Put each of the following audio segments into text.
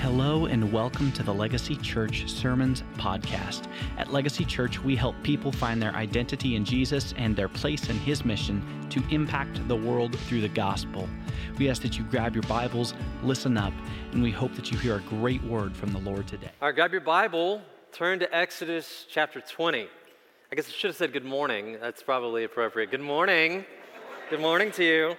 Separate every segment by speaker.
Speaker 1: Hello and welcome to the Legacy Church Sermons Podcast. At Legacy Church, we help people find their identity in Jesus and their place in His mission to impact the world through the gospel. We ask that you grab your Bibles, listen up, and we hope that you hear a great word from the Lord today.
Speaker 2: All right, grab your Bible, turn to Exodus chapter 20. I guess I should have said good morning. That's probably appropriate. Good morning. Good morning to you.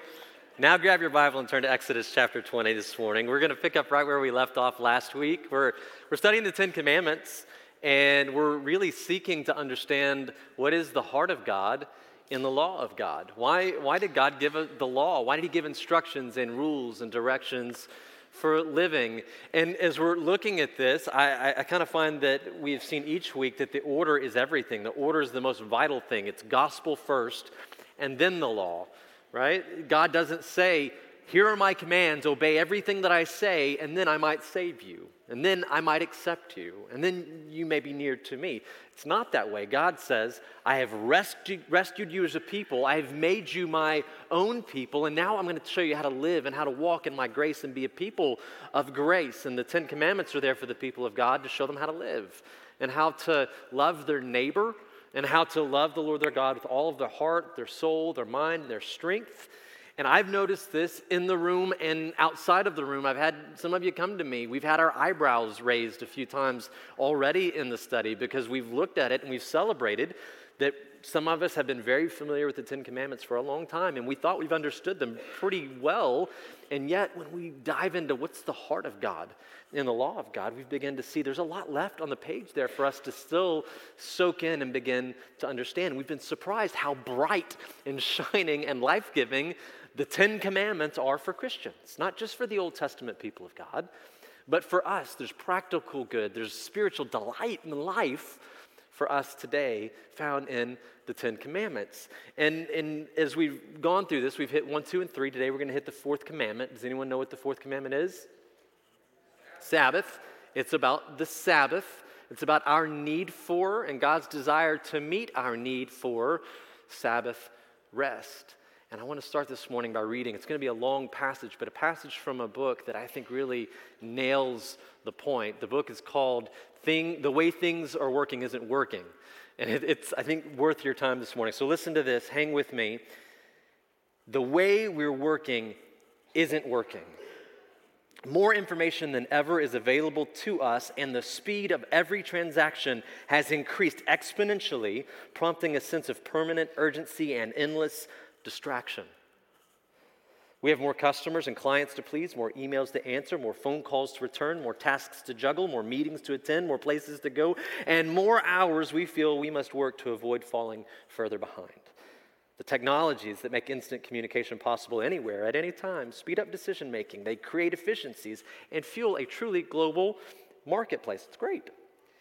Speaker 2: Now grab your Bible and turn to Exodus chapter 20 this morning. We're going to pick up right where we left off last week. We're, we're studying the Ten Commandments, and we're really seeking to understand what is the heart of God in the law of God. Why, why did God give the law? Why did He give instructions and rules and directions for living? And as we're looking at this, I, I, I kind of find that we've seen each week that the order is everything. The order is the most vital thing. It's gospel first, and then the law right? God doesn't say, Here are my commands, obey everything that I say, and then I might save you, and then I might accept you, and then you may be near to me. It's not that way. God says, I have rescued, rescued you as a people, I have made you my own people, and now I'm going to show you how to live and how to walk in my grace and be a people of grace. And the Ten Commandments are there for the people of God to show them how to live and how to love their neighbor and how to love the Lord their God with all of their heart, their soul, their mind, their strength. And I've noticed this in the room and outside of the room. I've had some of you come to me. We've had our eyebrows raised a few times already in the study because we've looked at it and we've celebrated that some of us have been very familiar with the Ten Commandments for a long time, and we thought we've understood them pretty well. And yet, when we dive into what's the heart of God in the law of God, we begin to see there's a lot left on the page there for us to still soak in and begin to understand. We've been surprised how bright and shining and life giving the Ten Commandments are for Christians, not just for the Old Testament people of God, but for us. There's practical good, there's spiritual delight in life for us today found in the Ten Commandments. And, and as we've gone through this, we've hit one, two, and three. Today we're going to hit the fourth commandment. Does anyone know what the fourth commandment is? Sabbath. It's about the Sabbath. It's about our need for and God's desire to meet our need for Sabbath rest. And I want to start this morning by reading. It's going to be a long passage, but a passage from a book that I think really nails the point. The book is called Thing, The Way Things Are Working Isn't Working. And it, it's, I think, worth your time this morning. So listen to this, hang with me. The way we're working isn't working. More information than ever is available to us, and the speed of every transaction has increased exponentially, prompting a sense of permanent urgency and endless distraction. We have more customers and clients to please, more emails to answer, more phone calls to return, more tasks to juggle, more meetings to attend, more places to go, and more hours we feel we must work to avoid falling further behind. The technologies that make instant communication possible anywhere, at any time, speed up decision making, they create efficiencies and fuel a truly global marketplace. It's great.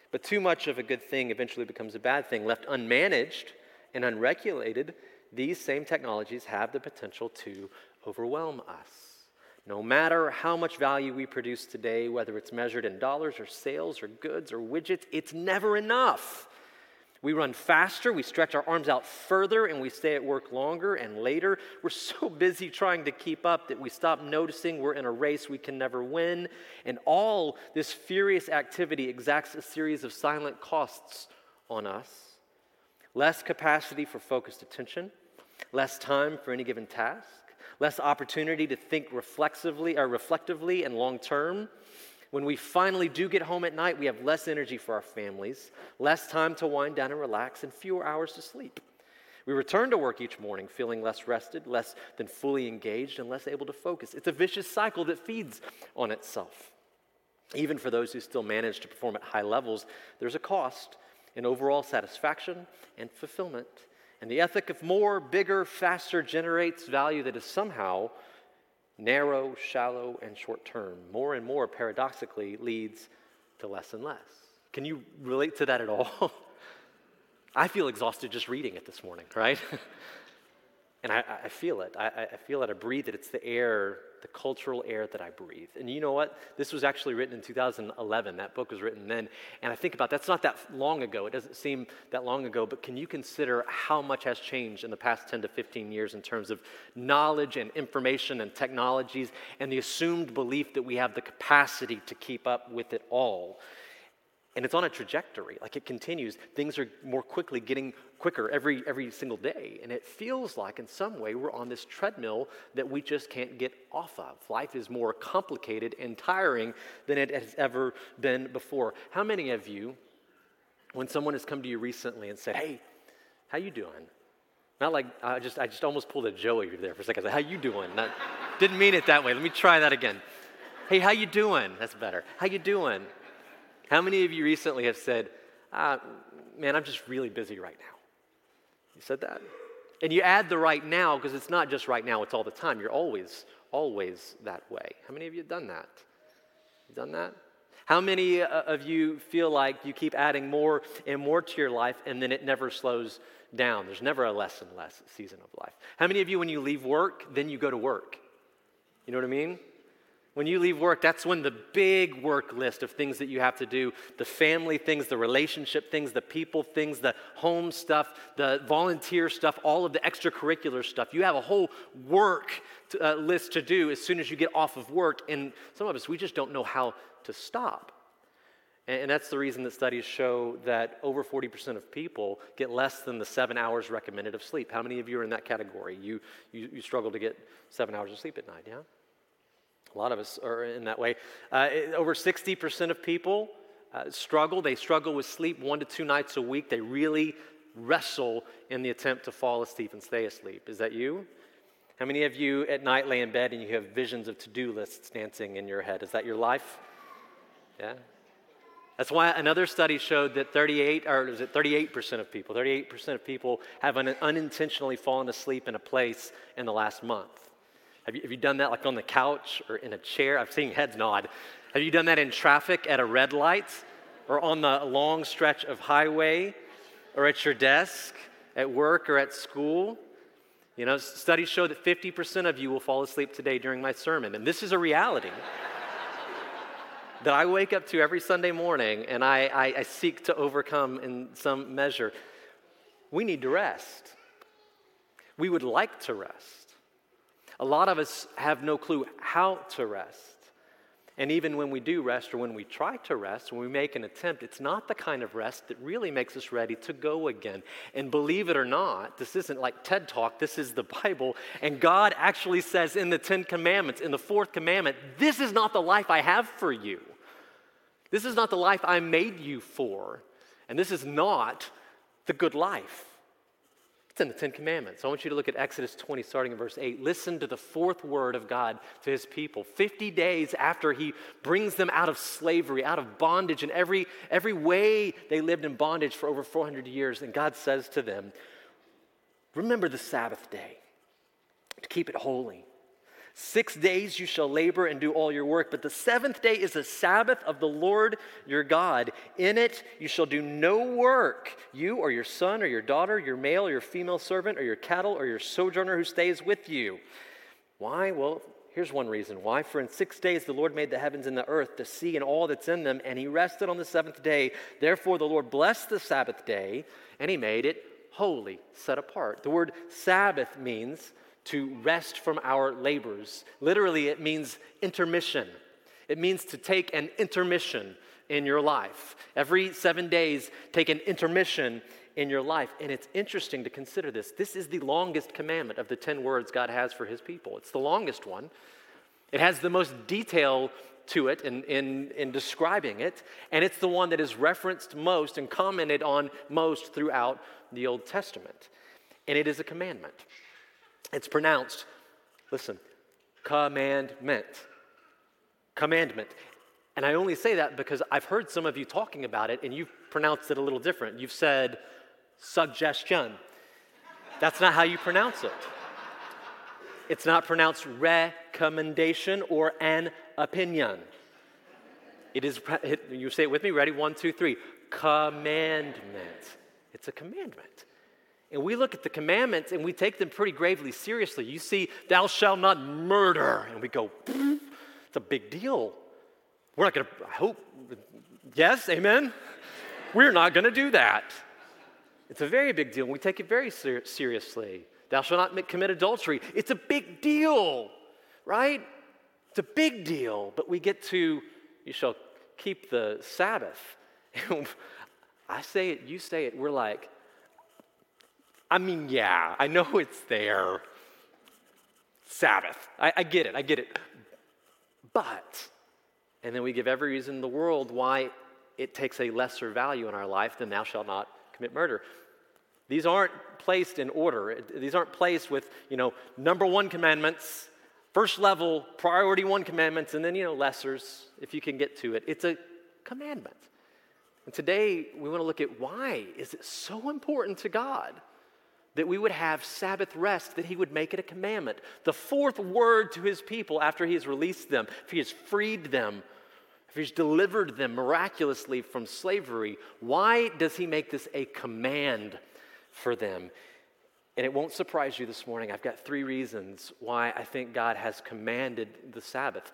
Speaker 2: But too much of a good thing eventually becomes a bad thing. Left unmanaged and unregulated, these same technologies have the potential to overwhelm us. No matter how much value we produce today, whether it's measured in dollars or sales or goods or widgets, it's never enough. We run faster, we stretch our arms out further, and we stay at work longer and later. We're so busy trying to keep up that we stop noticing we're in a race we can never win. And all this furious activity exacts a series of silent costs on us less capacity for focused attention, less time for any given task, less opportunity to think reflexively or reflectively and long term. When we finally do get home at night, we have less energy for our families, less time to wind down and relax, and fewer hours to sleep. We return to work each morning feeling less rested, less than fully engaged, and less able to focus. It's a vicious cycle that feeds on itself. Even for those who still manage to perform at high levels, there's a cost in overall satisfaction and fulfillment. And the ethic of more, bigger, faster generates value that is somehow narrow, shallow, and short term. More and more, paradoxically, leads to less and less. Can you relate to that at all? I feel exhausted just reading it this morning, right? And I, I feel it. I, I feel it. I breathe it. It's the air, the cultural air that I breathe. And you know what? This was actually written in 2011. That book was written then. And I think about that's not that long ago. It doesn't seem that long ago. But can you consider how much has changed in the past 10 to 15 years in terms of knowledge and information and technologies and the assumed belief that we have the capacity to keep up with it all? And it's on a trajectory. Like it continues. Things are more quickly getting quicker every every single day. And it feels like in some way we're on this treadmill that we just can't get off of. Life is more complicated and tiring than it has ever been before. How many of you when someone has come to you recently and said hey how you doing? Not like i just i just almost pulled a joey there for a second. I said, how you doing? Not, didn't mean it that way. Let me try that again. Hey how you doing? That's better. How you doing how many of you recently have said, ah, man, I'm just really busy right now? You said that? And you add the right now because it's not just right now, it's all the time. You're always, always that way. How many of you have done that? You done that? How many uh, of you feel like you keep adding more and more to your life and then it never slows down? There's never a less and less season of life. How many of you, when you leave work, then you go to work? You know what I mean? When you leave work, that's when the big work list of things that you have to do the family things, the relationship things, the people things, the home stuff, the volunteer stuff, all of the extracurricular stuff. You have a whole work to, uh, list to do as soon as you get off of work. And some of us, we just don't know how to stop. And, and that's the reason that studies show that over 40% of people get less than the seven hours recommended of sleep. How many of you are in that category? You, you, you struggle to get seven hours of sleep at night, yeah? A lot of us are in that way. Uh, over 60% of people uh, struggle. They struggle with sleep one to two nights a week. They really wrestle in the attempt to fall asleep and stay asleep. Is that you? How many of you at night lay in bed and you have visions of to do lists dancing in your head? Is that your life? Yeah. That's why another study showed that 38, or is it 38% of people, 38% of people have unintentionally fallen asleep in a place in the last month. Have you, have you done that like on the couch or in a chair? I've seen heads nod. Have you done that in traffic at a red light or on the long stretch of highway or at your desk, at work or at school? You know, studies show that 50% of you will fall asleep today during my sermon. And this is a reality that I wake up to every Sunday morning and I, I, I seek to overcome in some measure. We need to rest. We would like to rest. A lot of us have no clue how to rest. And even when we do rest or when we try to rest, when we make an attempt, it's not the kind of rest that really makes us ready to go again. And believe it or not, this isn't like TED Talk, this is the Bible. And God actually says in the Ten Commandments, in the fourth commandment, this is not the life I have for you. This is not the life I made you for. And this is not the good life. It's in the Ten Commandments. I want you to look at Exodus 20, starting in verse 8. Listen to the fourth word of God to his people. 50 days after he brings them out of slavery, out of bondage, and every, every way they lived in bondage for over 400 years. And God says to them, Remember the Sabbath day to keep it holy. Six days you shall labor and do all your work, but the seventh day is a Sabbath of the Lord your God. In it you shall do no work, you or your son or your daughter, your male or your female servant, or your cattle or your sojourner who stays with you. Why? Well, here's one reason why. For in six days the Lord made the heavens and the earth, the sea and all that's in them, and he rested on the seventh day. Therefore the Lord blessed the Sabbath day, and he made it holy, set apart. The word Sabbath means to rest from our labors. Literally, it means intermission. It means to take an intermission in your life. Every seven days, take an intermission in your life. And it's interesting to consider this. This is the longest commandment of the 10 words God has for his people. It's the longest one. It has the most detail to it in, in, in describing it, and it's the one that is referenced most and commented on most throughout the Old Testament. And it is a commandment. It's pronounced, listen, commandment. Commandment. And I only say that because I've heard some of you talking about it and you've pronounced it a little different. You've said suggestion. That's not how you pronounce it. It's not pronounced recommendation or an opinion. It is, you say it with me, ready? One, two, three. Commandment. It's a commandment. And we look at the commandments and we take them pretty gravely seriously. You see, thou shalt not murder. And we go, it's a big deal. We're not going to, I hope, yes, amen? We're not going to do that. It's a very big deal. We take it very ser- seriously. Thou shalt not commit adultery. It's a big deal, right? It's a big deal. But we get to, you shall keep the Sabbath. I say it, you say it. We're like, I mean, yeah, I know it's there. Sabbath. I, I get it, I get it. But, and then we give every reason in the world why it takes a lesser value in our life than thou shalt not commit murder. These aren't placed in order. These aren't placed with, you know, number one commandments, first level, priority one commandments, and then, you know, lessers, if you can get to it. It's a commandment. And today we want to look at why is it so important to God that we would have Sabbath rest, that he would make it a commandment. The fourth word to his people after he has released them, if he has freed them, if he's delivered them miraculously from slavery, why does he make this a command for them? And it won't surprise you this morning. I've got three reasons why I think God has commanded the Sabbath.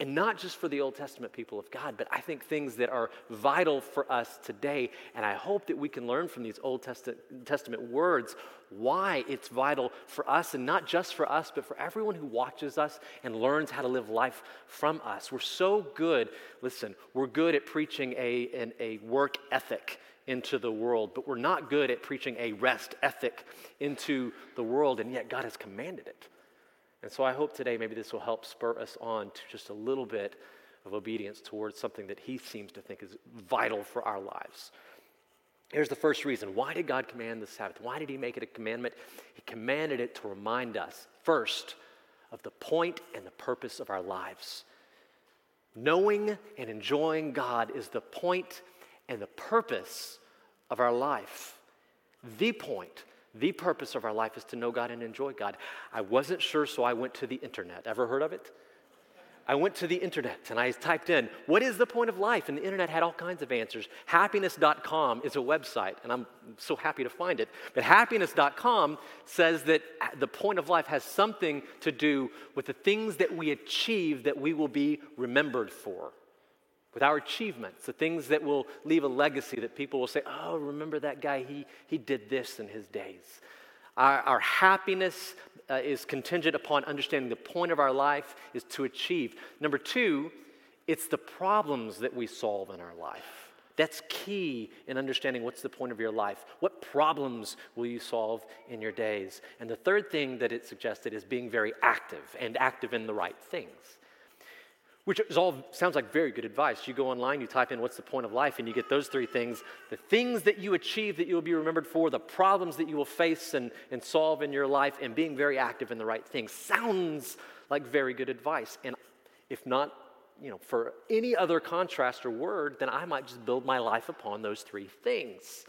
Speaker 2: And not just for the Old Testament people of God, but I think things that are vital for us today. And I hope that we can learn from these Old Testament words why it's vital for us, and not just for us, but for everyone who watches us and learns how to live life from us. We're so good, listen, we're good at preaching a, an, a work ethic into the world, but we're not good at preaching a rest ethic into the world, and yet God has commanded it. And so I hope today maybe this will help spur us on to just a little bit of obedience towards something that he seems to think is vital for our lives. Here's the first reason. Why did God command the Sabbath? Why did he make it a commandment? He commanded it to remind us, first, of the point and the purpose of our lives. Knowing and enjoying God is the point and the purpose of our life. The point the purpose of our life is to know God and enjoy God. I wasn't sure, so I went to the internet. Ever heard of it? I went to the internet and I typed in, What is the point of life? And the internet had all kinds of answers. Happiness.com is a website, and I'm so happy to find it. But happiness.com says that the point of life has something to do with the things that we achieve that we will be remembered for with our achievements, the things that will leave a legacy that people will say, oh, remember that guy, he, he did this in his days. Our, our happiness uh, is contingent upon understanding the point of our life is to achieve. Number two, it's the problems that we solve in our life. That's key in understanding what's the point of your life. What problems will you solve in your days? And the third thing that it suggested is being very active and active in the right things which is all sounds like very good advice. You go online, you type in what's the point of life, and you get those three things the things that you achieve that you will be remembered for, the problems that you will face and, and solve in your life, and being very active in the right things. Sounds like very good advice. And if not, you know, for any other contrast or word, then I might just build my life upon those three things.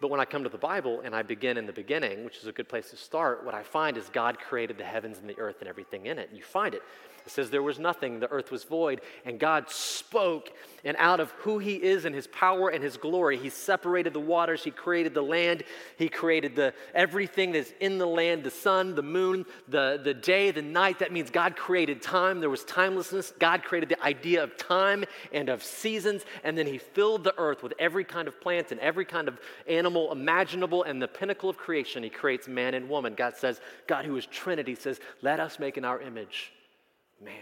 Speaker 2: But when I come to the Bible and I begin in the beginning, which is a good place to start, what I find is God created the heavens and the earth and everything in it. You find it it says, There was nothing, the earth was void, and God spoke, and out of who He is and His power and His glory, He separated the waters, He created the land, He created the, everything that's in the land the sun, the moon, the, the day, the night. That means God created time. There was timelessness. God created the idea of time and of seasons, and then He filled the earth with every kind of plant and every kind of animal imaginable, and the pinnacle of creation, He creates man and woman. God says, God, who is Trinity, says, Let us make in our image man.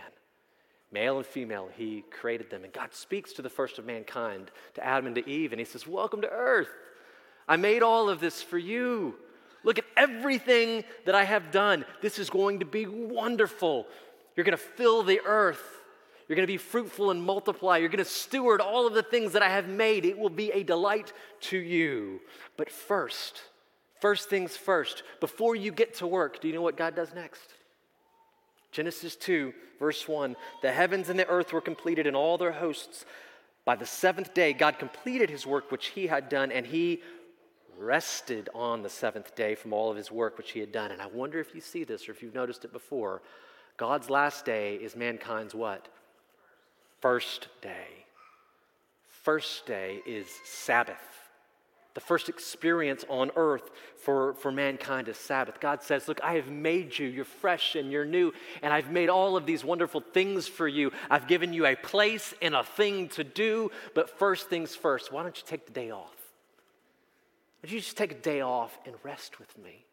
Speaker 2: Male and female, he created them. And God speaks to the first of mankind, to Adam and to Eve, and he says, Welcome to earth. I made all of this for you. Look at everything that I have done. This is going to be wonderful. You're going to fill the earth. You're going to be fruitful and multiply. You're going to steward all of the things that I have made. It will be a delight to you. But first, first things first, before you get to work, do you know what God does next? Genesis 2, verse 1 The heavens and the earth were completed and all their hosts. By the seventh day, God completed his work which he had done, and he rested on the seventh day from all of his work which he had done. And I wonder if you see this or if you've noticed it before. God's last day is mankind's what? First day. First day is Sabbath. The first experience on earth for, for mankind is Sabbath. God says, Look, I have made you. You're fresh and you're new, and I've made all of these wonderful things for you. I've given you a place and a thing to do, but first things first, why don't you take the day off? Why don't you just take a day off and rest with me?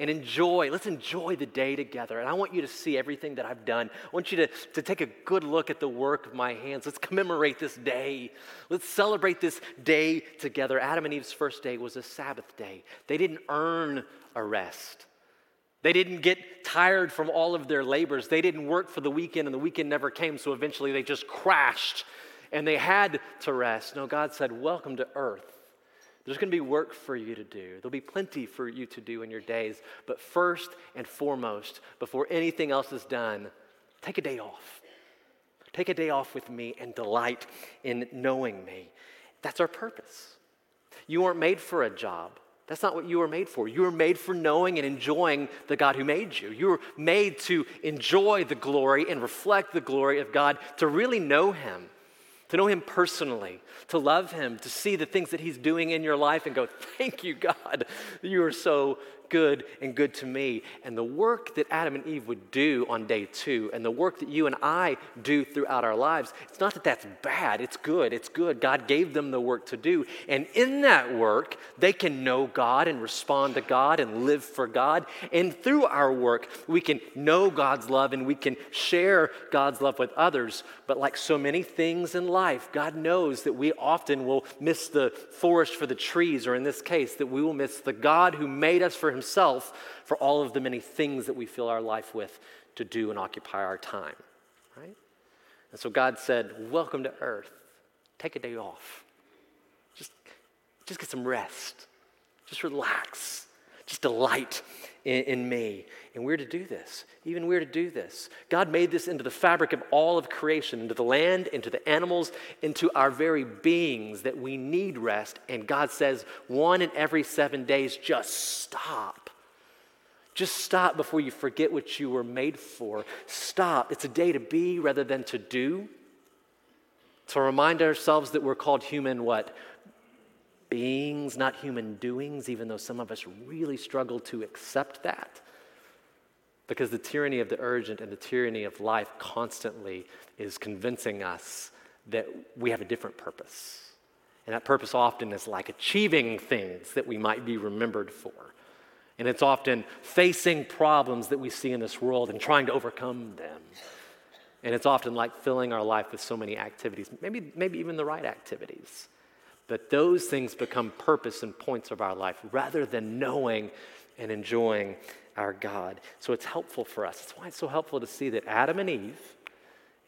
Speaker 2: And enjoy. Let's enjoy the day together. And I want you to see everything that I've done. I want you to, to take a good look at the work of my hands. Let's commemorate this day. Let's celebrate this day together. Adam and Eve's first day was a Sabbath day. They didn't earn a rest. They didn't get tired from all of their labors. They didn't work for the weekend, and the weekend never came, so eventually they just crashed and they had to rest. No, God said, Welcome to earth. There's going to be work for you to do. There'll be plenty for you to do in your days. But first and foremost, before anything else is done, take a day off. Take a day off with me and delight in knowing me. That's our purpose. You weren't made for a job. That's not what you were made for. You were made for knowing and enjoying the God who made you. You were made to enjoy the glory and reflect the glory of God, to really know Him to know Him personally, to love Him, to see the things that He's doing in your life and go, Thank you, God, you are so good and good to me. And the work that Adam and Eve would do on day two, and the work that you and I do throughout our lives, it's not that that's bad, it's good, it's good. God gave them the work to do. And in that work, they can know God and respond to God and live for God. And through our work, we can know God's love and we can share God's love with others. But like so many things in life, God knows that we often will miss the forest for the trees, or in this case, that we will miss the God who made us for Himself Himself for all of the many things that we fill our life with to do and occupy our time, right? And so God said, Welcome to earth. Take a day off. Just, just get some rest. Just relax. Just delight in, in, me. And we're to do this. Even we're to do this. God made this into the fabric of all of creation, into the land, into the animals, into our very beings that we need rest. And God says, one in every seven days, just stop. Just stop before you forget what you were made for. Stop. It's a day to be rather than to do. To remind ourselves that we're called human what? Beings, not human doings, even though some of us really struggle to accept that. Because the tyranny of the urgent and the tyranny of life constantly is convincing us that we have a different purpose. And that purpose often is like achieving things that we might be remembered for. And it's often facing problems that we see in this world and trying to overcome them. And it's often like filling our life with so many activities, maybe, maybe even the right activities that those things become purpose and points of our life rather than knowing and enjoying our God. So it's helpful for us. That's why it's so helpful to see that Adam and Eve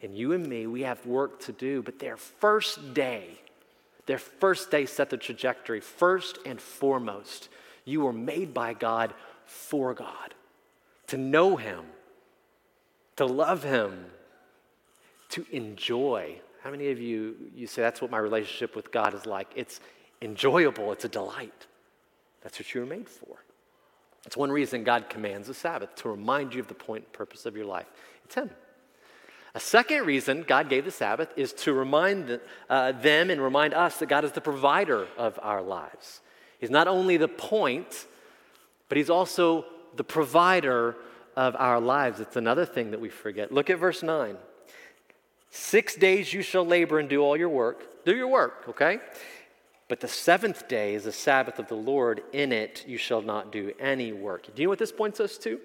Speaker 2: and you and me, we have work to do, but their first day, their first day set the trajectory. First and foremost, you were made by God for God, to know Him, to love Him, to enjoy how many of you, you say, that's what my relationship with God is like? It's enjoyable, it's a delight. That's what you were made for. It's one reason God commands the Sabbath, to remind you of the point and purpose of your life. It's Him. A second reason God gave the Sabbath is to remind uh, them and remind us that God is the provider of our lives. He's not only the point, but He's also the provider of our lives. It's another thing that we forget. Look at verse 9. Six days you shall labor and do all your work. Do your work, okay? But the seventh day is the Sabbath of the Lord. In it you shall not do any work. Do you know what this points us to?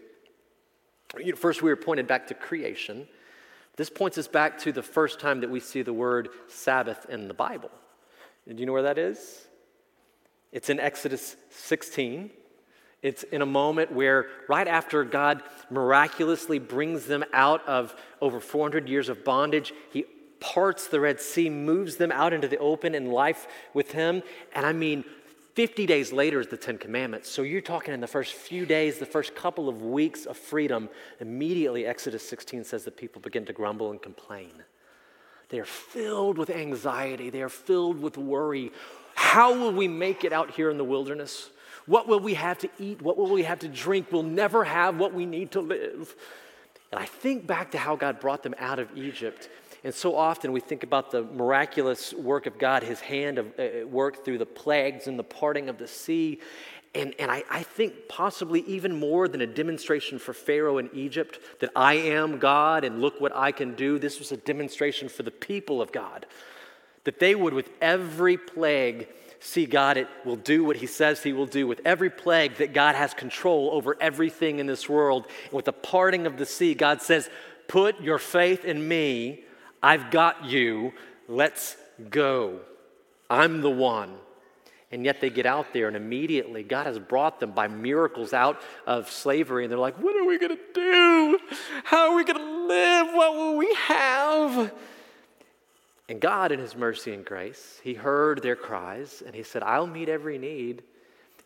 Speaker 2: First, we were pointed back to creation. This points us back to the first time that we see the word Sabbath in the Bible. Do you know where that is? It's in Exodus 16. It's in a moment where, right after God miraculously brings them out of over 400 years of bondage, He parts the Red Sea, moves them out into the open in life with Him. And I mean, 50 days later is the Ten Commandments. So you're talking in the first few days, the first couple of weeks of freedom, immediately Exodus 16 says that people begin to grumble and complain. They are filled with anxiety, they are filled with worry. How will we make it out here in the wilderness? What will we have to eat? What will we have to drink? We'll never have what we need to live. And I think back to how God brought them out of Egypt, And so often we think about the miraculous work of God, his hand of uh, work through the plagues and the parting of the sea. And, and I, I think possibly even more than a demonstration for Pharaoh in Egypt that I am God and look what I can do, this was a demonstration for the people of God. That they would, with every plague, see God it will do what he says he will do with every plague that God has control over everything in this world. And with the parting of the sea, God says, Put your faith in me. I've got you. Let's go. I'm the one. And yet they get out there, and immediately God has brought them by miracles out of slavery. And they're like, What are we going to do? How are we going to live? What will we have? And God, in His mercy and grace, He heard their cries and He said, I'll meet every need.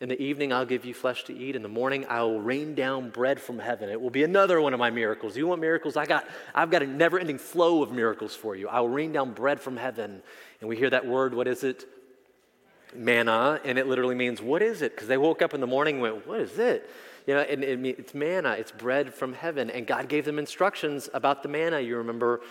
Speaker 2: In the evening, I'll give you flesh to eat. In the morning, I will rain down bread from heaven. It will be another one of my miracles. You want miracles? I got, I've got a never ending flow of miracles for you. I will rain down bread from heaven. And we hear that word, what is it? Manna. And it literally means, what is it? Because they woke up in the morning and went, what is it? You know, and it, it's manna, it's bread from heaven. And God gave them instructions about the manna. You remember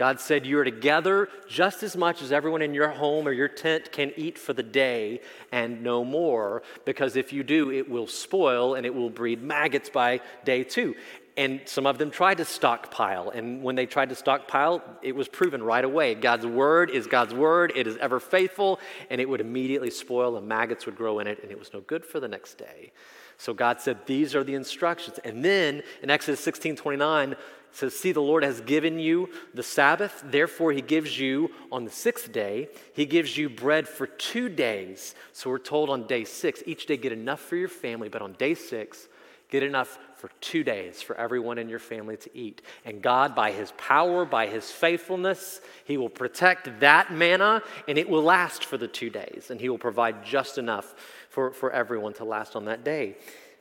Speaker 2: God said, You are to gather just as much as everyone in your home or your tent can eat for the day and no more, because if you do, it will spoil and it will breed maggots by day two. And some of them tried to stockpile. And when they tried to stockpile, it was proven right away. God's word is God's word, it is ever faithful, and it would immediately spoil, and maggots would grow in it, and it was no good for the next day. So God said, These are the instructions. And then in Exodus 16 29, says, See, the Lord has given you the Sabbath, therefore, He gives you on the sixth day, He gives you bread for two days. So we're told on day six, each day get enough for your family, but on day six, get enough for two days for everyone in your family to eat. And God, by His power, by His faithfulness, He will protect that manna and it will last for the two days. And He will provide just enough for, for everyone to last on that day.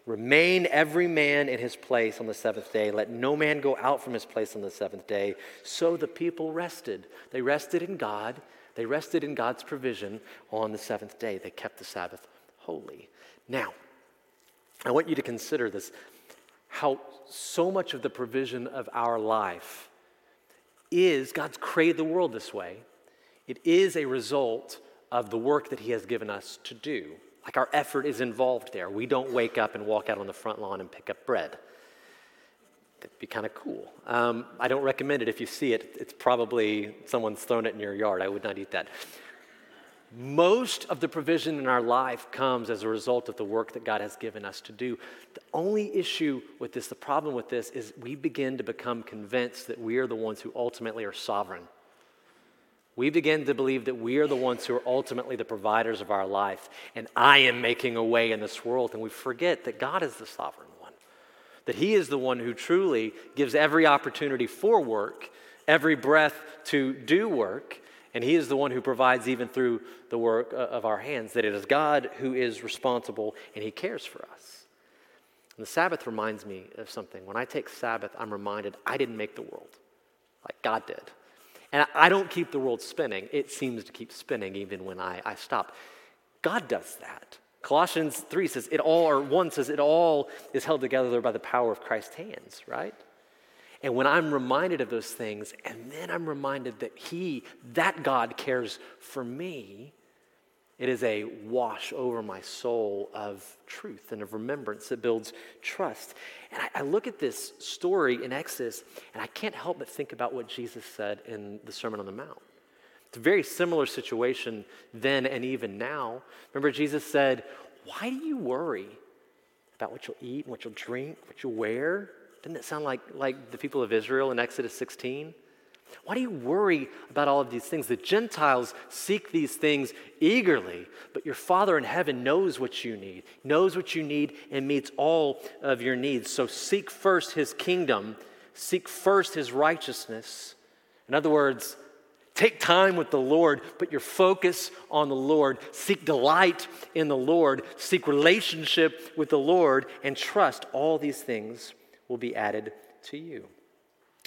Speaker 2: Remain every man in his place on the seventh day. Let no man go out from his place on the seventh day. So the people rested. They rested in God. They rested in God's provision on the seventh day. They kept the Sabbath holy. Now, I want you to consider this how so much of the provision of our life is God's created the world this way. It is a result of the work that He has given us to do. Like our effort is involved there. We don't wake up and walk out on the front lawn and pick up bread. That'd be kind of cool. Um, I don't recommend it if you see it. It's probably someone's thrown it in your yard. I would not eat that. Most of the provision in our life comes as a result of the work that God has given us to do. The only issue with this, the problem with this, is we begin to become convinced that we are the ones who ultimately are sovereign we begin to believe that we are the ones who are ultimately the providers of our life, and I am making a way in this world. And we forget that God is the sovereign one, that He is the one who truly gives every opportunity for work, every breath to do work, and He is the one who provides even through the work uh, of our hands, that it is God who is responsible and He cares for us. And the Sabbath reminds me of something. When I take Sabbath, I'm reminded I didn't make the world, like God did. And I don't keep the world spinning. It seems to keep spinning even when I, I stop. God does that. Colossians 3 says it all, or 1 says it all is held together by the power of Christ's hands, right? And when I'm reminded of those things, and then I'm reminded that He, that God, cares for me, it is a wash over my soul of truth and of remembrance that builds trust. And I, I, look at this story in Exodus, and I can't help but think about what Jesus said in the Sermon on the Mount. It's a very similar situation then and even now. Remember, Jesus said, Why do you worry about what you'll eat and what you'll drink, what you'll wear? Doesn't it sound like, like the people of Israel in Exodus 16? Why do you worry about all of these things? The Gentiles seek these things eagerly, but your Father in heaven knows what you need, knows what you need, and meets all of your needs. So seek first his kingdom, seek first his righteousness. In other words, take time with the Lord, put your focus on the Lord, seek delight in the Lord, seek relationship with the Lord, and trust all these things will be added to you.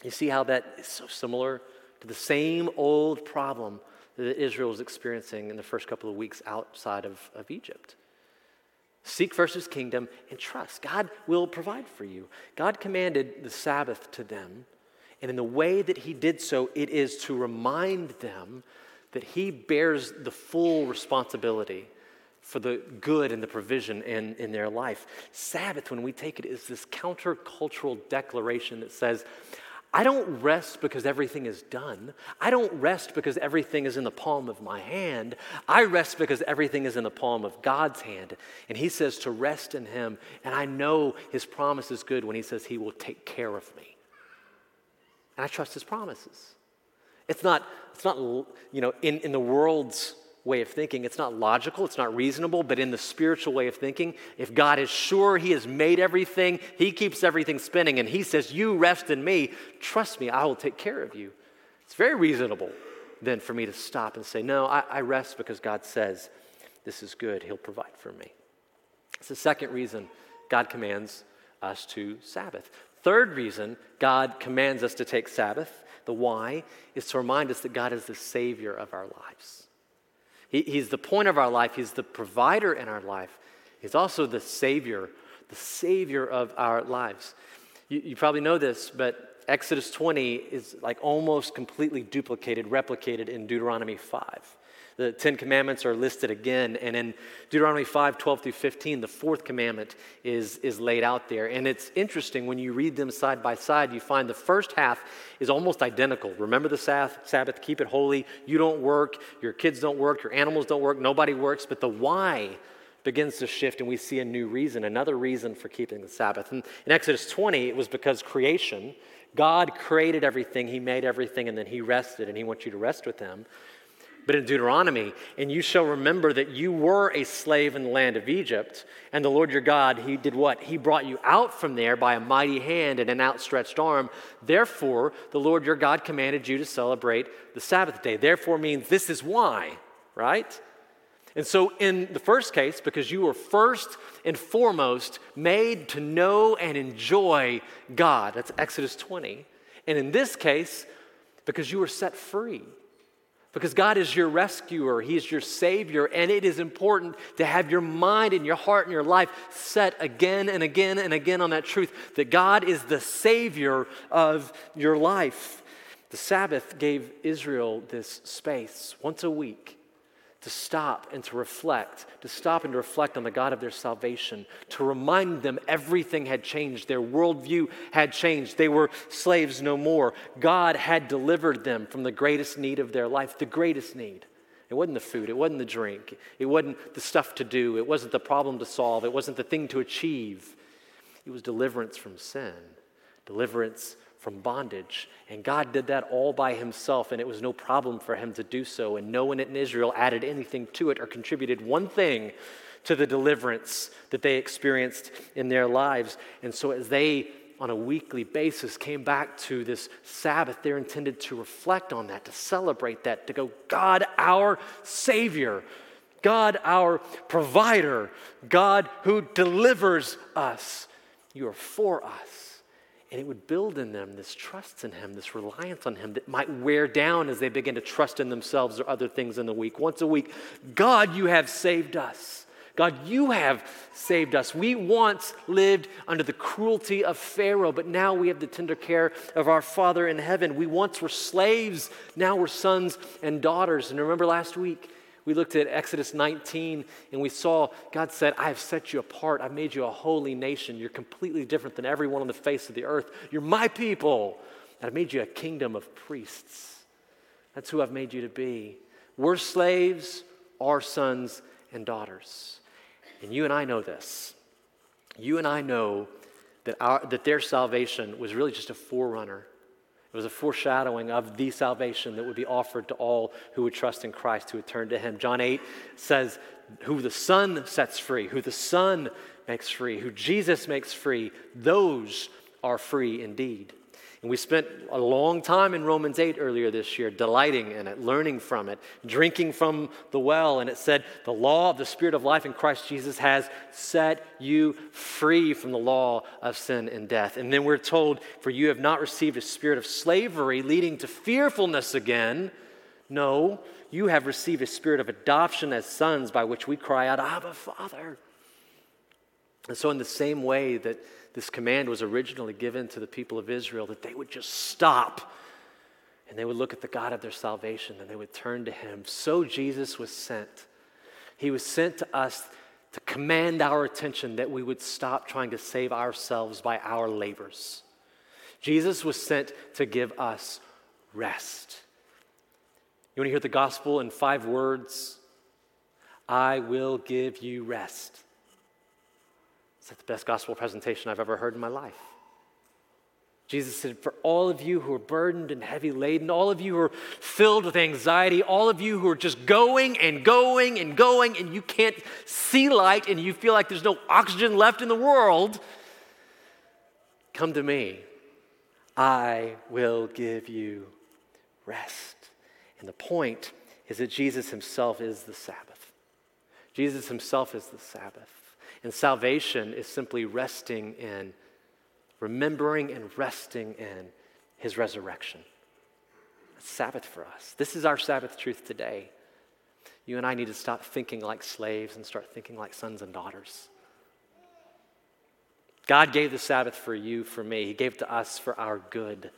Speaker 2: You see how that is so similar to the same old problem that Israel was experiencing in the first couple of weeks outside of, of Egypt. Seek first his kingdom and trust. God will provide for you. God commanded the Sabbath to them. And in the way that he did so, it is to remind them that he bears the full responsibility for the good and the provision in, in their life. Sabbath, when we take it, is this countercultural declaration that says, I don't rest because everything is done. I don't rest because everything is in the palm of my hand. I rest because everything is in the palm of God's hand. And He says to rest in Him. And I know His promise is good when He says He will take care of me. And I trust His promises. It's not, it's not you know, in, in the world's way of thinking. It's not logical, it's not reasonable, but in the spiritual way of thinking, if God is sure He has made everything, He keeps everything spinning, and He says, You rest in me, trust me, I will take care of you. It's very reasonable then for me to stop and say, No, I, I rest because God says, This is good, He'll provide for me. It's the second reason God commands us to Sabbath. Third reason God commands us to take Sabbath, the why, is to remind us that God is the Savior of our lives. He, he's the point of our life, He's the provider in our life. He's also the Savior, the Savior of our lives. You, you probably know this, but Exodus 20 is like almost completely duplicated, replicated in Deuteronomy 5. The Ten Commandments are listed again, and in Deuteronomy 5 12 through 15, the fourth commandment is, is laid out there. And it's interesting when you read them side by side, you find the first half is almost identical. Remember the Sabbath, keep it holy. You don't work, your kids don't work, your animals don't work, nobody works, but the why begins to shift and we see a new reason, another reason for keeping the Sabbath. And in Exodus 20, it was because creation, God created everything, He made everything, and then He rested, and He wants you to rest with Him but in Deuteronomy, and you shall remember that you were a slave in the land of Egypt, and the Lord your God, He did what? He brought you out from there by a mighty hand and an outstretched arm. Therefore, the Lord your God commanded you to celebrate the Sabbath day. Therefore means this is why, right? And so, in the first case, because you were first and foremost made to know and enjoy God, that's Exodus 20. And in this case, because you were set free because God is your rescuer, He is your Savior, and it is important to have your mind and your heart and your life set again and again and again on that truth that God is the Savior of your life. The Sabbath gave Israel this space once a week to stop and to reflect, to stop and to reflect on the God of their salvation, to remind them everything had changed. Their worldview had changed. They were slaves no more. God had delivered them from the greatest need of their life, the greatest need. It wasn't the food, it wasn't the drink, it wasn't the stuff to do, it wasn't the problem to solve, it wasn't the thing to achieve. It was deliverance from sin, deliverance from bondage. And God did that all by himself, and it was no problem for him to do so. And no one in Israel added anything to it or contributed one thing to the deliverance that they experienced in their lives. And so, as they on a weekly basis came back to this Sabbath, they're intended to reflect on that, to celebrate that, to go, God, our Savior, God, our provider, God who delivers us, you are for us. And it would build in them this trust in Him, this reliance on Him that might wear down as they begin to trust in themselves or other things in the week. Once a week, God, you have saved us. God, you have saved us. We once lived under the cruelty of Pharaoh, but now we have the tender care of our Father in heaven. We once were slaves, now we're sons and daughters. And remember last week, we looked at Exodus 19 and we saw God said, I have set you apart. I've made you a holy nation. You're completely different than everyone on the face of the earth. You're my people. And I've made you a kingdom of priests. That's who I've made you to be. We're slaves, our sons and daughters. And you and I know this. You and I know that, our, that their salvation was really just a forerunner it was a foreshadowing of the salvation that would be offered to all who would trust in Christ, who would turn to Him. John 8 says, Who the Son sets free, who the Son makes free, who Jesus makes free, those are free indeed. And we spent a long time in Romans 8 earlier this year, delighting in it, learning from it, drinking from the well. And it said, The law of the Spirit of life in Christ Jesus has set you free from the law of sin and death. And then we're told, For you have not received a spirit of slavery leading to fearfulness again. No, you have received a spirit of adoption as sons by which we cry out, Abba, Father. And so, in the same way that this command was originally given to the people of Israel, that they would just stop and they would look at the God of their salvation and they would turn to him. So Jesus was sent. He was sent to us to command our attention that we would stop trying to save ourselves by our labors. Jesus was sent to give us rest. You want to hear the gospel in five words? I will give you rest. Is that the best gospel presentation I've ever heard in my life? Jesus said, For all of you who are burdened and heavy laden, all of you who are filled with anxiety, all of you who are just going and going and going, and you can't see light and you feel like there's no oxygen left in the world, come to me. I will give you rest. And the point is that Jesus himself is the Sabbath. Jesus himself is the Sabbath. And salvation is simply resting in remembering and resting in his resurrection. That's Sabbath for us. This is our Sabbath truth today. You and I need to stop thinking like slaves and start thinking like sons and daughters. God gave the Sabbath for you, for me. He gave it to us for our good.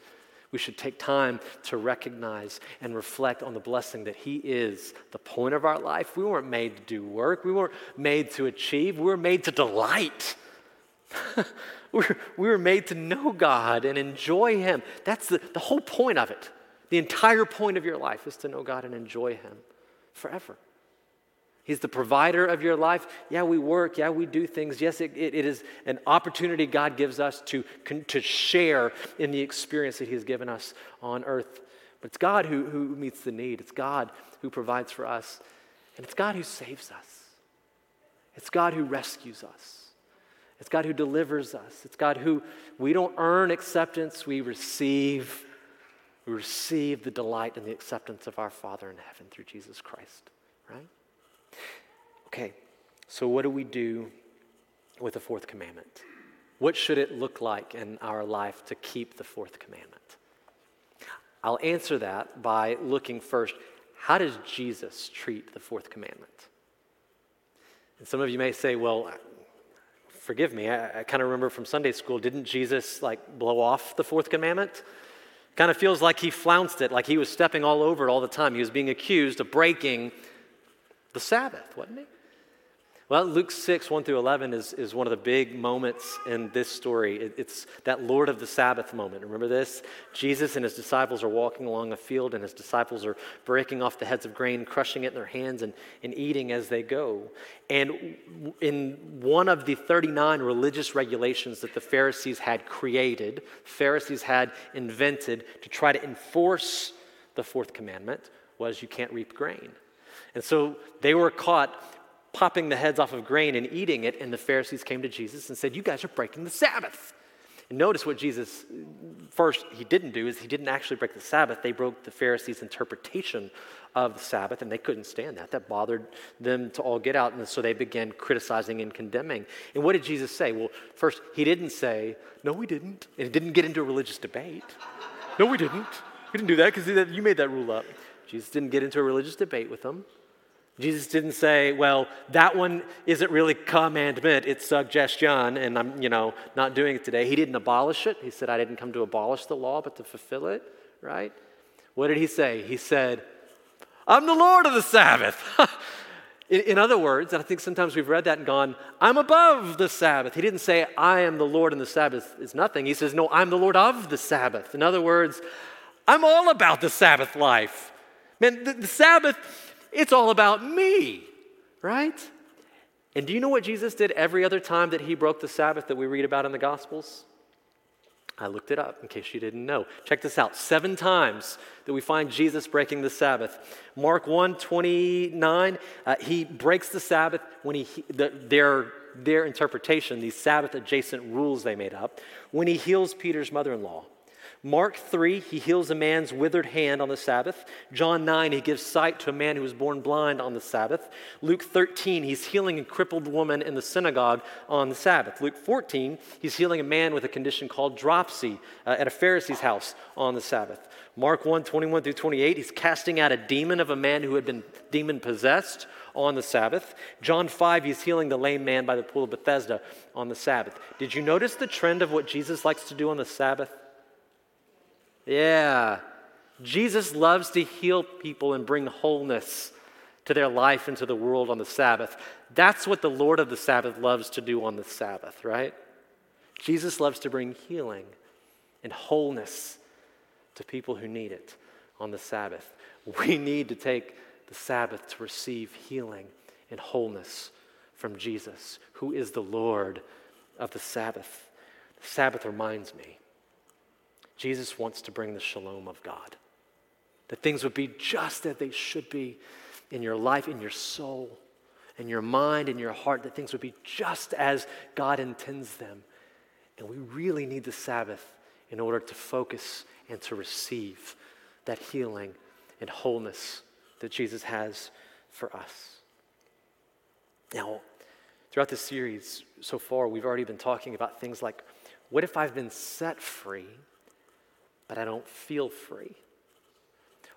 Speaker 2: We should take time to recognize and reflect on the blessing that He is the point of our life. We weren't made to do work, we weren't made to achieve, we were made to delight. We're, were made to know God and enjoy Him. That's the, the whole point of it. The entire point of your life is to know God and enjoy Him forever. He's the provider of your life. Yeah, we work. Yeah, we do things. Yes, it, it, it is an opportunity God gives us to, to share in the experience that He has given us on earth. But it's God who, who meets the need, it's God who provides for us, and it's God who saves us, it's God who rescues us. It's God who delivers us. It's God who we don't earn acceptance, we receive. We receive the delight and the acceptance of our Father in heaven through Jesus Christ, right? Okay, so what do we do with the fourth commandment? What should it look like in our life to keep the fourth commandment? I'll answer that by looking first how does Jesus treat the fourth commandment? And some of you may say, well, forgive me, I, I kind of remember from Sunday school, didn't Jesus like blow off the fourth commandment? Kind of feels like he flounced it, like he was stepping all over it all the time. He was being accused of breaking the Sabbath, wasn't he? Well, Luke 6, 1 through 11 is, is one of the big moments in this story. It, it's that Lord of the Sabbath moment. Remember this? Jesus and his disciples are walking along a field, and his disciples are breaking off the heads of grain, crushing it in their hands, and, and eating as they go. And in one of the 39 religious regulations that the Pharisees had created, Pharisees had invented to try to enforce the fourth commandment, was you can't reap grain. And so they were caught popping the heads off of grain and eating it, and the Pharisees came to Jesus and said, You guys are breaking the Sabbath. And notice what Jesus first he didn't do is he didn't actually break the Sabbath. They broke the Pharisees' interpretation of the Sabbath, and they couldn't stand that. That bothered them to all get out, and so they began criticizing and condemning. And what did Jesus say? Well, first, he didn't say, No, we didn't. And he didn't get into a religious debate. no, we didn't. We didn't do that because you made that rule up. Jesus didn't get into a religious debate with them. Jesus didn't say, well, that one isn't really commandment, it's suggestion, and I'm, you know, not doing it today. He didn't abolish it. He said, I didn't come to abolish the law, but to fulfill it, right? What did he say? He said, I'm the Lord of the Sabbath. in, in, other words, and I think sometimes we've read that and gone, I'm above the Sabbath. He didn't say, I am the Lord and the Sabbath is nothing. He says, No, I'm the Lord of the Sabbath. In other words, I'm all about the Sabbath life. Man, the, the Sabbath it's all about me, right? And do you know what Jesus did every other time that he broke the Sabbath that we read about in the Gospels? I looked it up in case you didn't know. Check this out. Seven times that we find Jesus breaking the Sabbath. Mark 1 29, uh, he breaks the Sabbath when he, the, their, their interpretation, these Sabbath adjacent rules they made up, when he heals Peter's mother in law. Mark 3, he heals a man's withered hand on the Sabbath. John 9, he gives sight to a man who was born blind on the Sabbath. Luke 13, he's healing a crippled woman in the synagogue on the Sabbath. Luke 14, he's healing a man with a condition called dropsy uh, at a Pharisee's house on the Sabbath. Mark 1, 21 through 28, he's casting out a demon of a man who had been demon possessed on the Sabbath. John 5, he's healing the lame man by the pool of Bethesda on the Sabbath. Did you notice the trend of what Jesus likes to do on the Sabbath? Yeah. Jesus loves to heal people and bring wholeness to their life and to the world on the Sabbath. That's what the Lord of the Sabbath loves to do on the Sabbath, right? Jesus loves to bring healing and wholeness to people who need it on the Sabbath. We need to take the Sabbath to receive healing and wholeness from Jesus, who is the Lord of the Sabbath. The Sabbath reminds me Jesus wants to bring the shalom of God, that things would be just as they should be in your life, in your soul, in your mind, in your heart, that things would be just as God intends them. And we really need the Sabbath in order to focus and to receive that healing and wholeness that Jesus has for us. Now, throughout this series so far, we've already been talking about things like what if I've been set free, but I don't feel free?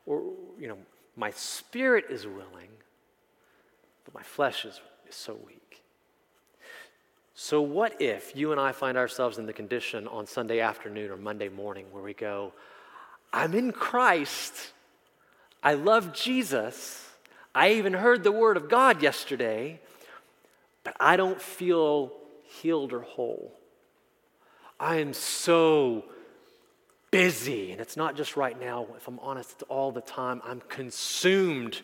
Speaker 2: Or, you know, my spirit is willing, but my flesh is, is so weak. So, what if you and I find ourselves in the condition on Sunday afternoon or Monday morning where we go, I'm in Christ, I love Jesus, I even heard the word of God yesterday, but I don't feel healed or whole. I am so busy, and it's not just right now, if I'm honest, it's all the time. I'm consumed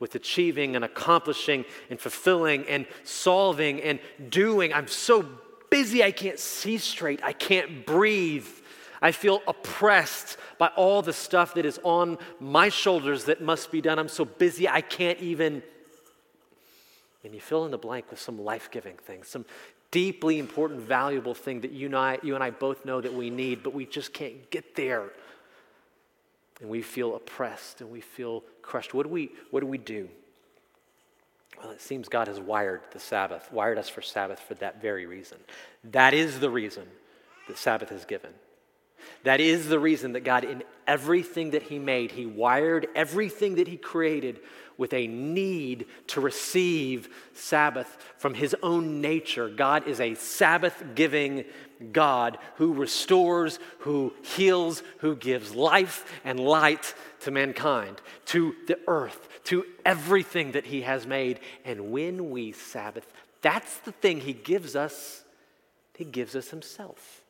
Speaker 2: with achieving and accomplishing and fulfilling and solving and doing. I'm so busy, I can't see straight, I can't breathe. I feel oppressed by all the stuff that is on my shoulders that must be done. I'm so busy, I can't even. And you fill in the blank with some life giving things, some deeply important, valuable thing that you and, I, you and I both know that we need, but we just can't get there and we feel oppressed and we feel crushed. What do we, what do, we do? Well, it seems God has wired the Sabbath, wired us for Sabbath for that very reason. That is the reason that Sabbath is given. That is the reason that God, in everything that He made, He wired everything that He created with a need to receive Sabbath from His own nature. God is a Sabbath giving God who restores, who heals, who gives life and light to mankind, to the earth, to everything that He has made. And when we Sabbath, that's the thing He gives us. He gives us Himself.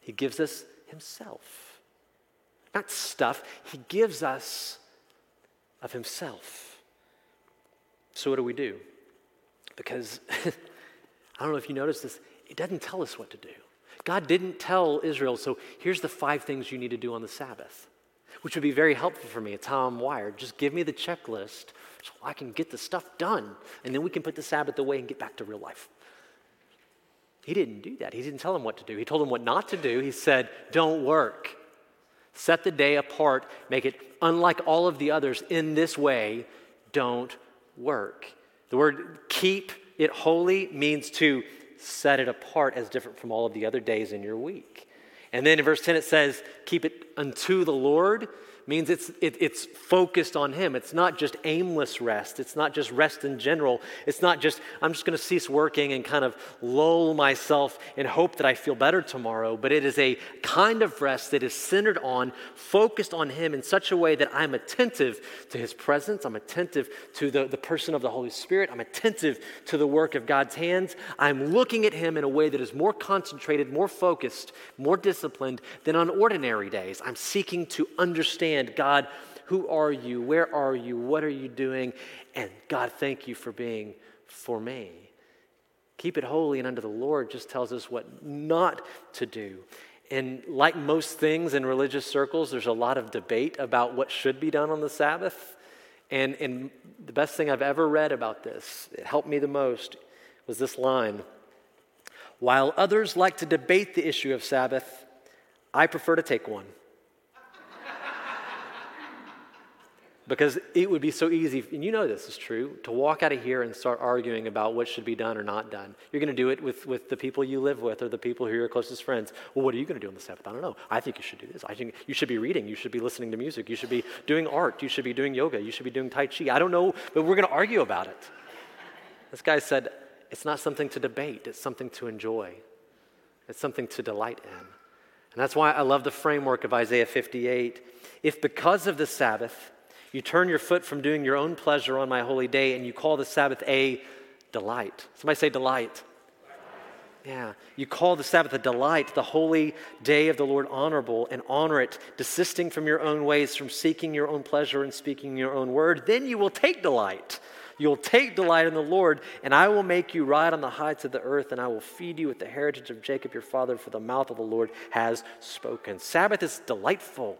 Speaker 2: He gives us Himself. Not stuff, He gives us of Himself. So, what do we do? Because I don't know if you noticed this, it doesn't tell us what to do. God didn't tell Israel, so here's the five things you need to do on the Sabbath, which would be very helpful for me. It's how I'm wired. Just give me the checklist so I can get the stuff done, and then we can put the Sabbath away and get back to real life. He didn't do that. He didn't tell them what to do. He told them what not to do. He said, Don't work. Set the day apart. Make it unlike all of the others in this way. Don't work. The word keep it holy means to set it apart as different from all of the other days in your week. And then in verse 10 it says, Keep it unto the Lord means it's, it, it's focused on Him. It's not just aimless rest. It's not just rest in general. It's not just, I'm just going to cease working and kind of lull myself and hope that I feel better tomorrow. But it is a kind of rest that is centered on, focused on Him in such a way that I'm attentive to His presence. I'm attentive to the, the person of the Holy Spirit. I'm attentive to the work of God's hands. I'm looking at Him in a way that is more concentrated, more focused, more disciplined than on ordinary days. I'm seeking to understand understand God, who are you? Where are you? What are you doing? And God, thank you for being for me. Keep it holy and under the Lord just tells us what not to do. And like most things in religious circles, there's a lot of debate about what should be done on the Sabbath. And, and the best thing I've ever read about this, it helped me the most, was this line While others like to debate the issue of Sabbath, I prefer to take one. Because it would be so easy, and you know this is true, to walk out of here and start arguing about what should be done or not done. You're going to do it with, with the people you live with or the people who are your closest friends. Well, what are you going to do on the Sabbath? I don't know. I think you should do this. I think you should be reading. You should be listening to music. You should be doing art. You should be doing yoga. You should be doing Tai Chi. I don't know, but we're going to argue about it. This guy said, it's not something to debate, it's something to enjoy, it's something to delight in. And that's why I love the framework of Isaiah 58. If because of the Sabbath, you turn your foot from doing your own pleasure on my holy day and you call the Sabbath a delight. Somebody say delight. Yeah, you call the Sabbath a delight, the holy day of the Lord honorable, and honor it, desisting from your own ways, from seeking your own pleasure and speaking your own word. Then you will take delight. You'll take delight in the Lord, and I will make you ride on the heights of the earth, and I will feed you with the heritage of Jacob your father, for the mouth of the Lord has spoken. Sabbath is delightful.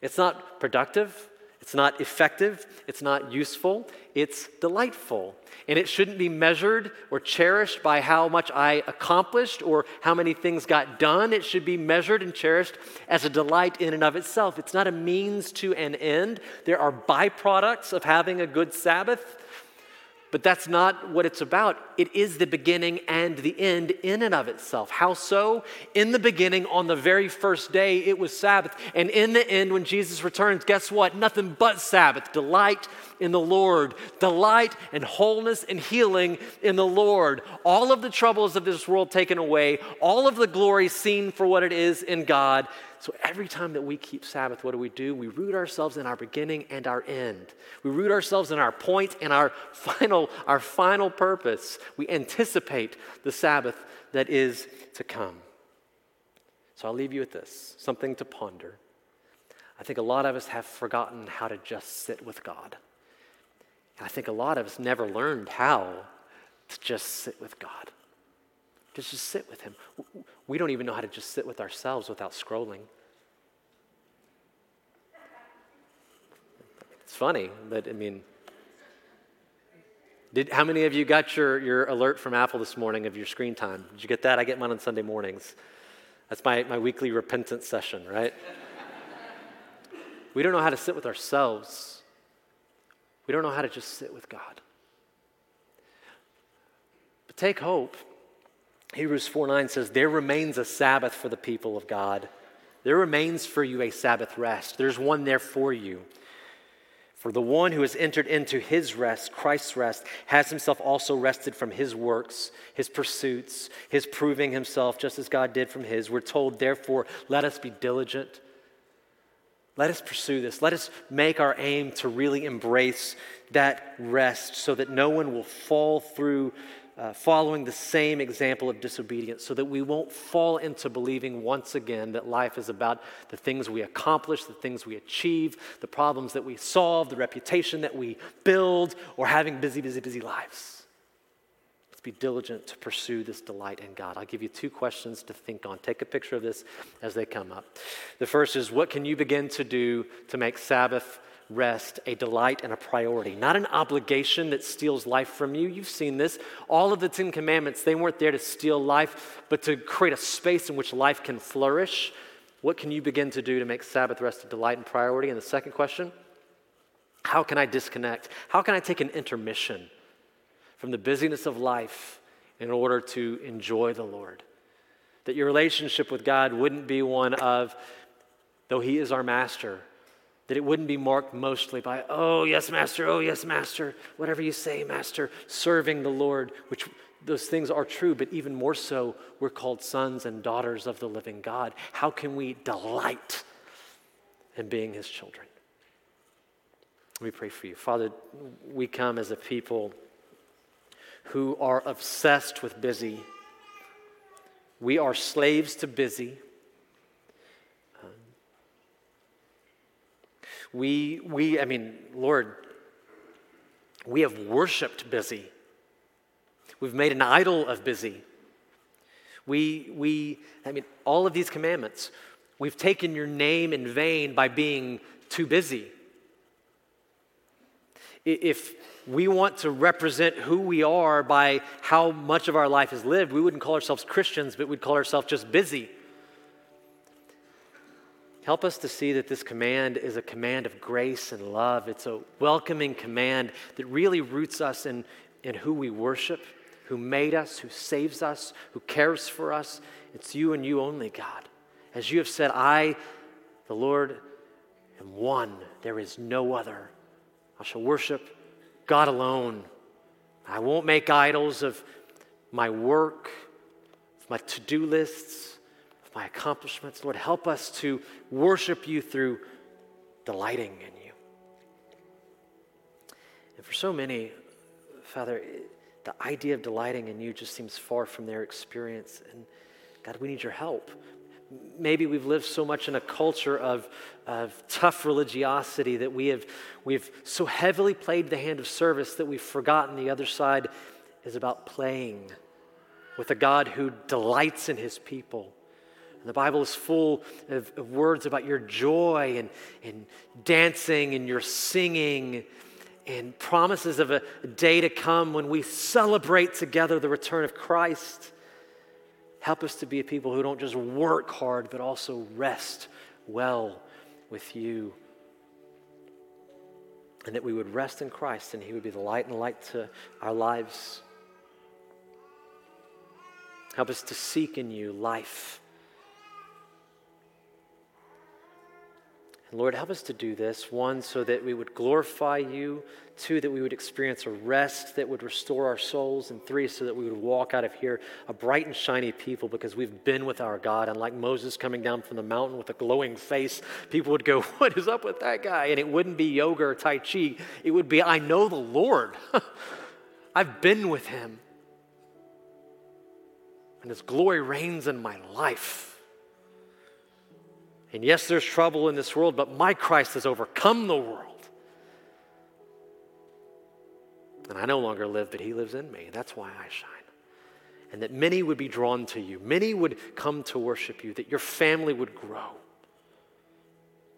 Speaker 2: It's not productive, it's not effective, it's not useful, it's delightful. And it shouldn't be measured or cherished by how much I accomplished or how many things got done. It should be measured and cherished as a delight in and of itself. It's not a means to an end. There are byproducts of having a good Sabbath. But that's not what it's about. It is the beginning and the end in and of itself. How so? In the beginning, on the very first day, it was Sabbath. And in the end, when Jesus returns, guess what? Nothing but Sabbath. Delight in the Lord. Delight and wholeness and healing in the Lord. All of the troubles of this world taken away. All of the glory seen for what it is in God. So every time that we keep Sabbath, what do we do? We root ourselves in our beginning and our end. We root ourselves in our point and our final, our final purpose. We anticipate the Sabbath that is to come. So I'll leave you with this something to ponder. I think a lot of us have forgotten how to just sit with God. And I think a lot of us never learned how to just sit with God. Just, just sit with Him. We don't even know how to just sit with ourselves without scrolling. It's funny, but I mean, did, how many of you got your, your alert from Apple this morning of your screen time? Did you get that? I get mine on Sunday mornings. That's my, my weekly repentance session, right? we don't know how to sit with ourselves. We don't know how to just sit with God. But take hope Hebrews 4 9 says, There remains a Sabbath for the people of God. There remains for you a Sabbath rest. There's one there for you. For the one who has entered into his rest, Christ's rest, has himself also rested from his works, his pursuits, his proving himself, just as God did from his. We're told, therefore, let us be diligent. Let us pursue this. Let us make our aim to really embrace that rest so that no one will fall through uh, following the same example of disobedience so that we won't fall into believing once again that life is about the things we accomplish, the things we achieve, the problems that we solve, the reputation that we build, or having busy, busy, busy lives. Let's be diligent to pursue this delight in God. I'll give you two questions to think on. Take a picture of this as they come up. The first is what can you begin to do to make Sabbath? Rest a delight and a priority, not an obligation that steals life from you. You've seen this. All of the Ten Commandments, they weren't there to steal life, but to create a space in which life can flourish. What can you begin to do to make Sabbath rest a delight and priority? And the second question how can I disconnect? How can I take an intermission from the busyness of life in order to enjoy the Lord? That your relationship with God wouldn't be one of, though He is our master, that it wouldn't be marked mostly by, oh, yes, Master, oh, yes, Master, whatever you say, Master, serving the Lord, which those things are true, but even more so, we're called sons and daughters of the living God. How can we delight in being his children? Let me pray for you. Father, we come as a people who are obsessed with busy. We are slaves to busy. We, we, I mean, Lord, we have worshiped busy. We've made an idol of busy. We, we, I mean, all of these commandments, we've taken your name in vain by being too busy. If we want to represent who we are by how much of our life is lived, we wouldn't call ourselves Christians, but we'd call ourselves just busy. Help us to see that this command is a command of grace and love. It's a welcoming command that really roots us in, in who we worship, who made us, who saves us, who cares for us. It's you and you only, God. As you have said, I, the Lord, am one. There is no other. I shall worship God alone. I won't make idols of my work, of my to do lists, my accomplishments. Lord, help us to worship you through delighting in you. And for so many, Father, the idea of delighting in you just seems far from their experience. And God, we need your help. Maybe we've lived so much in a culture of, of tough religiosity that we have we've so heavily played the hand of service that we've forgotten the other side is about playing with a God who delights in his people. The Bible is full of, of words about your joy and, and dancing and your singing and promises of a day to come when we celebrate together the return of Christ. Help us to be a people who don't just work hard, but also rest well with you. And that we would rest in Christ and He would be the light and light to our lives. Help us to seek in you life And Lord, help us to do this. One, so that we would glorify you. Two, that we would experience a rest that would restore our souls. And three, so that we would walk out of here a bright and shiny people because we've been with our God. And like Moses coming down from the mountain with a glowing face, people would go, What is up with that guy? And it wouldn't be yoga or Tai Chi. It would be, I know the Lord. I've been with him. And his glory reigns in my life. And yes, there's trouble in this world, but my Christ has overcome the world. And I no longer live, but he lives in me. That's why I shine. And that many would be drawn to you, many would come to worship you, that your family would grow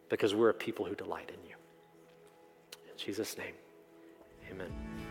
Speaker 2: because we're a people who delight in you. In Jesus' name, amen.